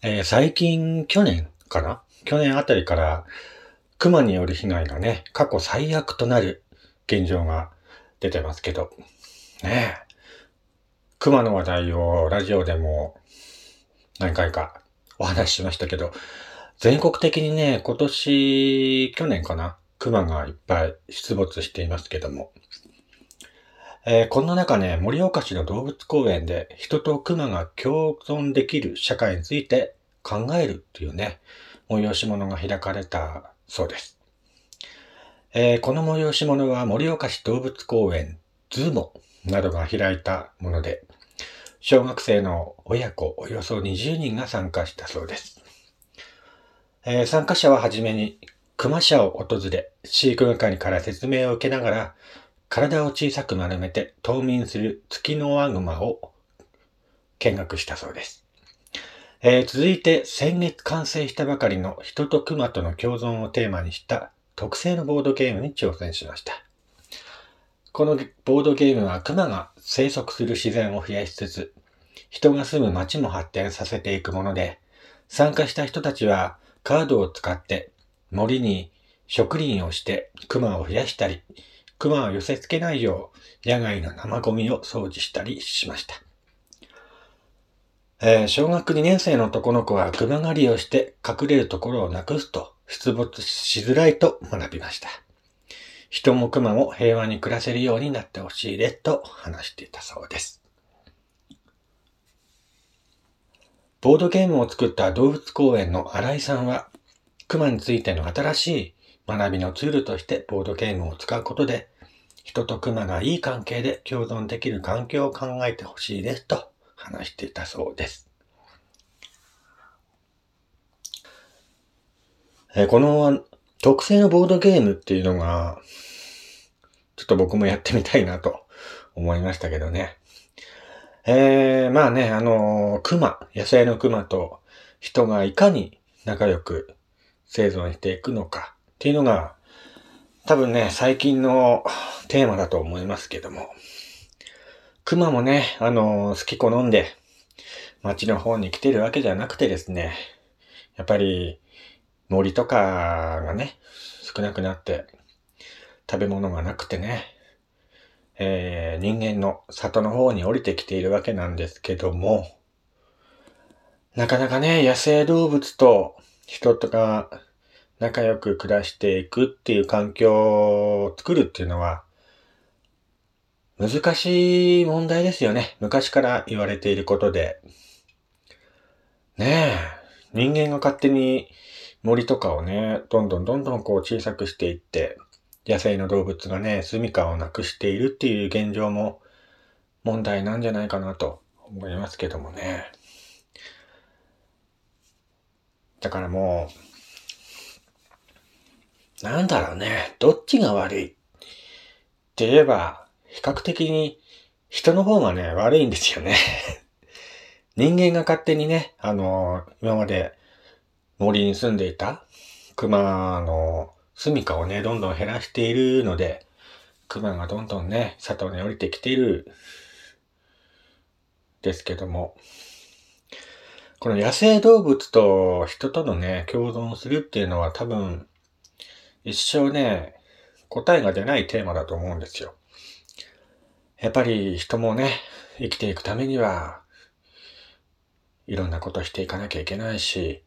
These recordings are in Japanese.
えー最近、去年かな？去年あたりから、熊による被害がね、過去最悪となる現状が出てますけど、ねえ。熊の話題をラジオでも何回かお話ししましたけど、全国的にね、今年、去年かな？熊がいっぱい出没していますけども、えーこんな中ね、盛岡市の動物公園で人と熊が共存できる社会について考えるっていうね、催し物が開かれたそうです。えーこの催し物は盛岡市動物公園ズモなどが開いたもので、小学生の親子およそ20人が参加したそうです。えー参加者ははじめに熊舎を訪れ、飼育係から説明を受けながら、体を小さく丸めて冬眠する月のワグマを見学したそうです。えー続いて先月完成したばかりの人と熊との共存をテーマにした特製のボードゲームに挑戦しました。このボードゲームは熊が生息する自然を増やしつつ、人が住む街も発展させていくもので、参加した人たちはカードを使って森に植林をして熊を増やしたり、熊を寄せ付けないよう野外の生ゴミを掃除したりしました。えー小学2年生の男の子は熊狩りをして隠れるところをなくすと出没しづらいと学びました。人も熊も平和に暮らせるようになってほしいですと話していたそうです。ボードゲームを作った動物公園の新井さんは、熊についての新しい学びのツールとしてボードゲームを使うことで、人と熊がいい関係で共存できる環境を考えてほしいですと話していたそうです。えこの特製のボードゲームっていうのが、ちょっと僕もやってみたいなと思いましたけどね。えー、まあね、あのー熊、野生の熊と人がいかに仲良く生存していくのかっていうのが、多分ね、最近のテーマだと思いますけども。熊もね、あの好き好んで街の方に来てるわけじゃなくてですね、やっぱり森とかがね、少なくなって食べ物がなくてね、えー人間の里の方に降りてきているわけなんですけども、なかなかね、野生動物と人とか仲良く暮らしていくっていう環境を作るっていうのは、難しい問題ですよね。昔から言われていることで。ねえ、人間が勝手に森とかをね、どんどんどんどんこう小さくしていって、野生の動物がね、住処をなくしているっていう現状も問題なんじゃないかなと思いますけどもね。だからもう、なんだろうね、どっちが悪い？って言えば、比較的に人の方がね、悪いんですよね。人間が勝手にね、あの、今まで森に住んでいた熊の住処をね、どんどん減らしているので、熊がどんどんね、里に降りてきている、ですけども、この野生動物と人とのね、共存するっていうのは多分、一生ね、答えが出ないテーマだと思うんですよ。やっぱり人もね、生きていくためには、いろんなことしていかなきゃいけないし、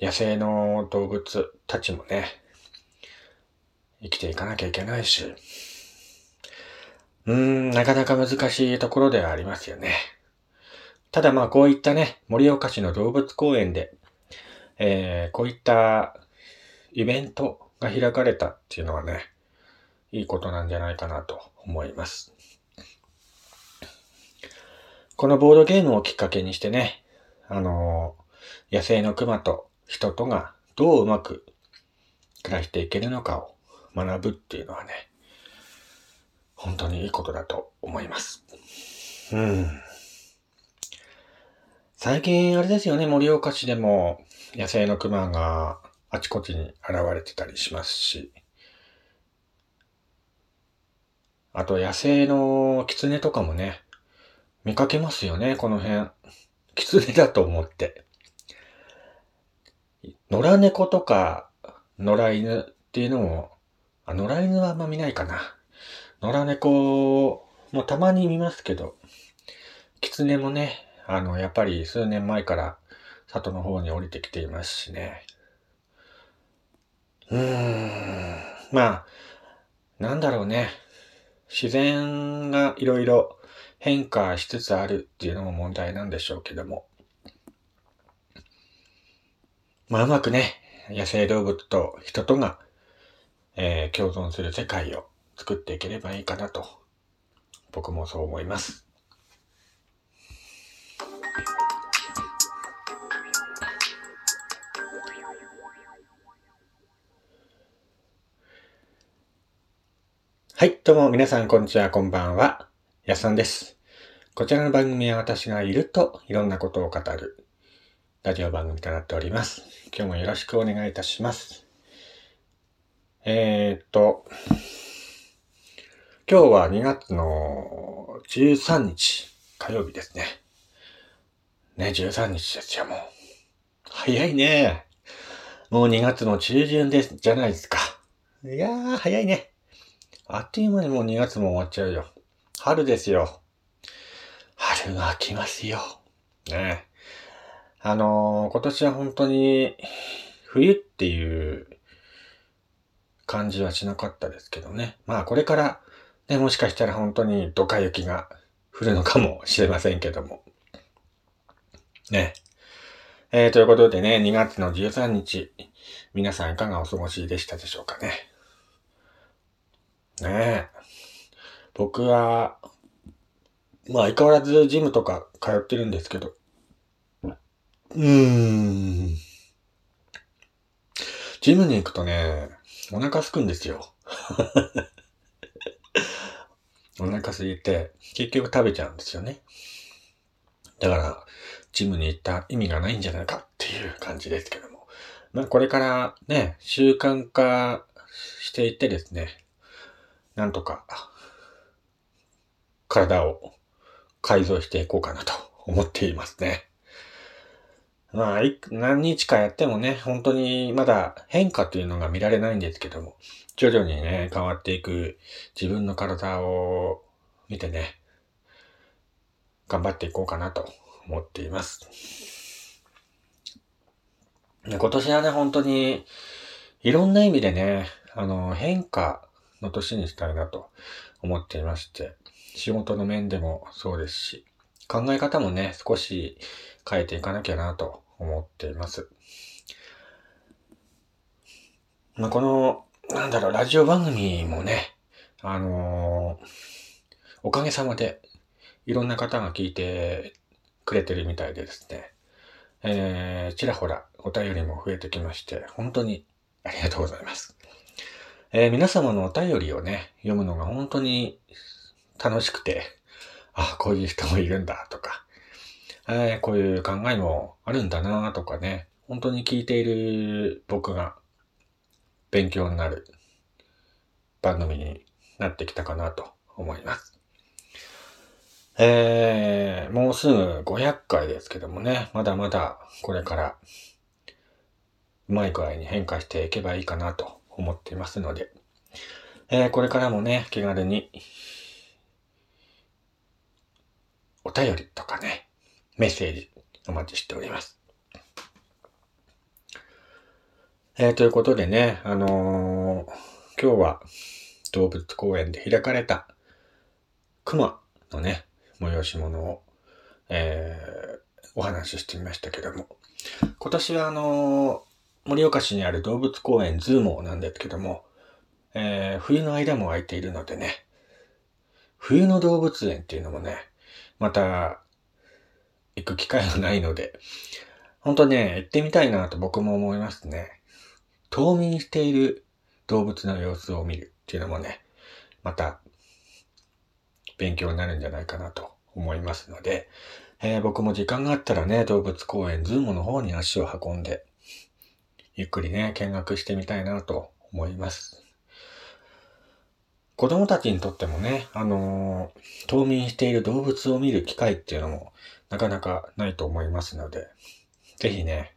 野生の動物たちもね、生きていかなきゃいけないし、うーん、なかなか難しいところではありますよね。ただまあこういったね、盛岡市の動物公園で、えー、こういったイベントが開かれたっていうのはね、いいことなんじゃないかなと思います。このボードゲームをきっかけにしてね、あのー野生の熊と人とがどううまく暮らしていけるのかを学ぶっていうのはね、本当にいいことだと思います。うん。最近あれですよね、盛岡市でも野生の熊があちこちに現れてたりしますし、あと野生の狐とかもね、見かけますよね、この辺。狐だと思って。野良猫とか野良犬っていうのも、あ、野良犬はあんま見ないかな。野良猫もたまに見ますけど、狐もね、あの、やっぱり数年前から里の方に降りてきていますしね。うーん、まあ、なんだろうね。自然がいろいろ変化しつつあるっていうのも問題なんでしょうけども。まあうまくね、野生動物と人とが、えー、共存する世界を作っていければいいかなと、僕もそう思います。はい、どうも皆さんこんにちは、こんばんは。やさんです。こちらの番組は私がいるといろんなことを語るラジオ番組となっております。今日もよろしくお願いいたします。えー、っと、今日は2月の13日火曜日ですね。ね、13日ですよ、もう。早いね。もう2月の中旬です、じゃないですか。いやー、早いね。あっという間にもう2月も終わっちゃうよ。春ですよ。春が来ますよ。ねあのー、今年は本当に冬っていう感じはしなかったですけどね。まあこれからね、もしかしたら本当にドカ雪が降るのかもしれませんけども。ね。えー、ということでね、2月の13日、皆さんいかがお過ごしでしたでしょうかね。ねえ。僕は、まあ相変わらずジムとか通ってるんですけど、うーん。ジムに行くとね、お腹すくんですよ。お腹すいて、結局食べちゃうんですよね。だから、ジムに行った意味がないんじゃないかっていう感じですけども。まあこれからね、習慣化していってですね、なんとか、体を改造していこうかなと思っていますね。まあ、何日かやってもね、本当にまだ変化というのが見られないんですけども、徐々にね、変わっていく自分の体を見てね、頑張っていこうかなと思っています。今年はね、本当にいろんな意味でね、あの、変化の年にしたいなと思っていまして、仕事の面でもそうですし、考え方もね、少し変えていかなきゃなと思っています。まあ、この、なんだろう、ラジオ番組もね、あのー、おかげさまで、いろんな方が聞いてくれてるみたいでですね、えー、ちらほらお便りも増えてきまして、本当にありがとうございます。えー、皆様のお便りをね、読むのが本当に楽しくて、あ、こういう人もいるんだとか、えー、こういう考えもあるんだなとかね、本当に聞いている僕が勉強になる番組になってきたかなと思います。えー、もうすぐ500回ですけどもね、まだまだこれからうまい具合に変化していけばいいかなと思っていますので、えー、これからもね、気軽に、お便りとかね、メッセージお待ちしております。えー、ということでね、あのー、今日は動物公園で開かれた熊のね、催し物を、えー、お話ししてみましたけども、今年はあの盛岡市にある動物公園ズーモーなんですけども、えー、冬の間も空いているのでね、冬の動物園っていうのもね、また行く機会がないので、本当ね、行ってみたいなと僕も思いますね。冬眠している動物の様子を見るっていうのもね、また勉強になるんじゃないかなと思いますので、えー、僕も時間があったらね、動物公園ズーモの方に足を運んで、ゆっくりね、見学してみたいなと思います。子供たちにとってもね、あのー、冬眠している動物を見る機会っていうのも、なかなかないと思いますので、ぜひね、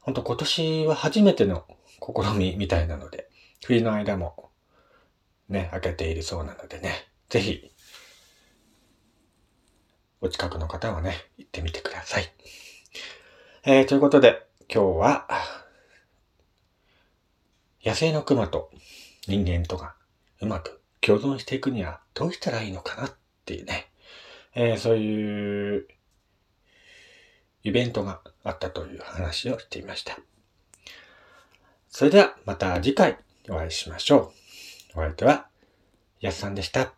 ほんと今年は初めての試みみたいなので、冬の間もね、開けているそうなのでね、ぜひ、お近くの方はね、行ってみてください。えー、ということで、今日は、野生の熊と人間とがうまく共存していくにはどうしたらいいのかなっていうね、えー、そういうイベントがあったという話をしていました。それではまた次回お会いしましょう。お相手はやすさんでした。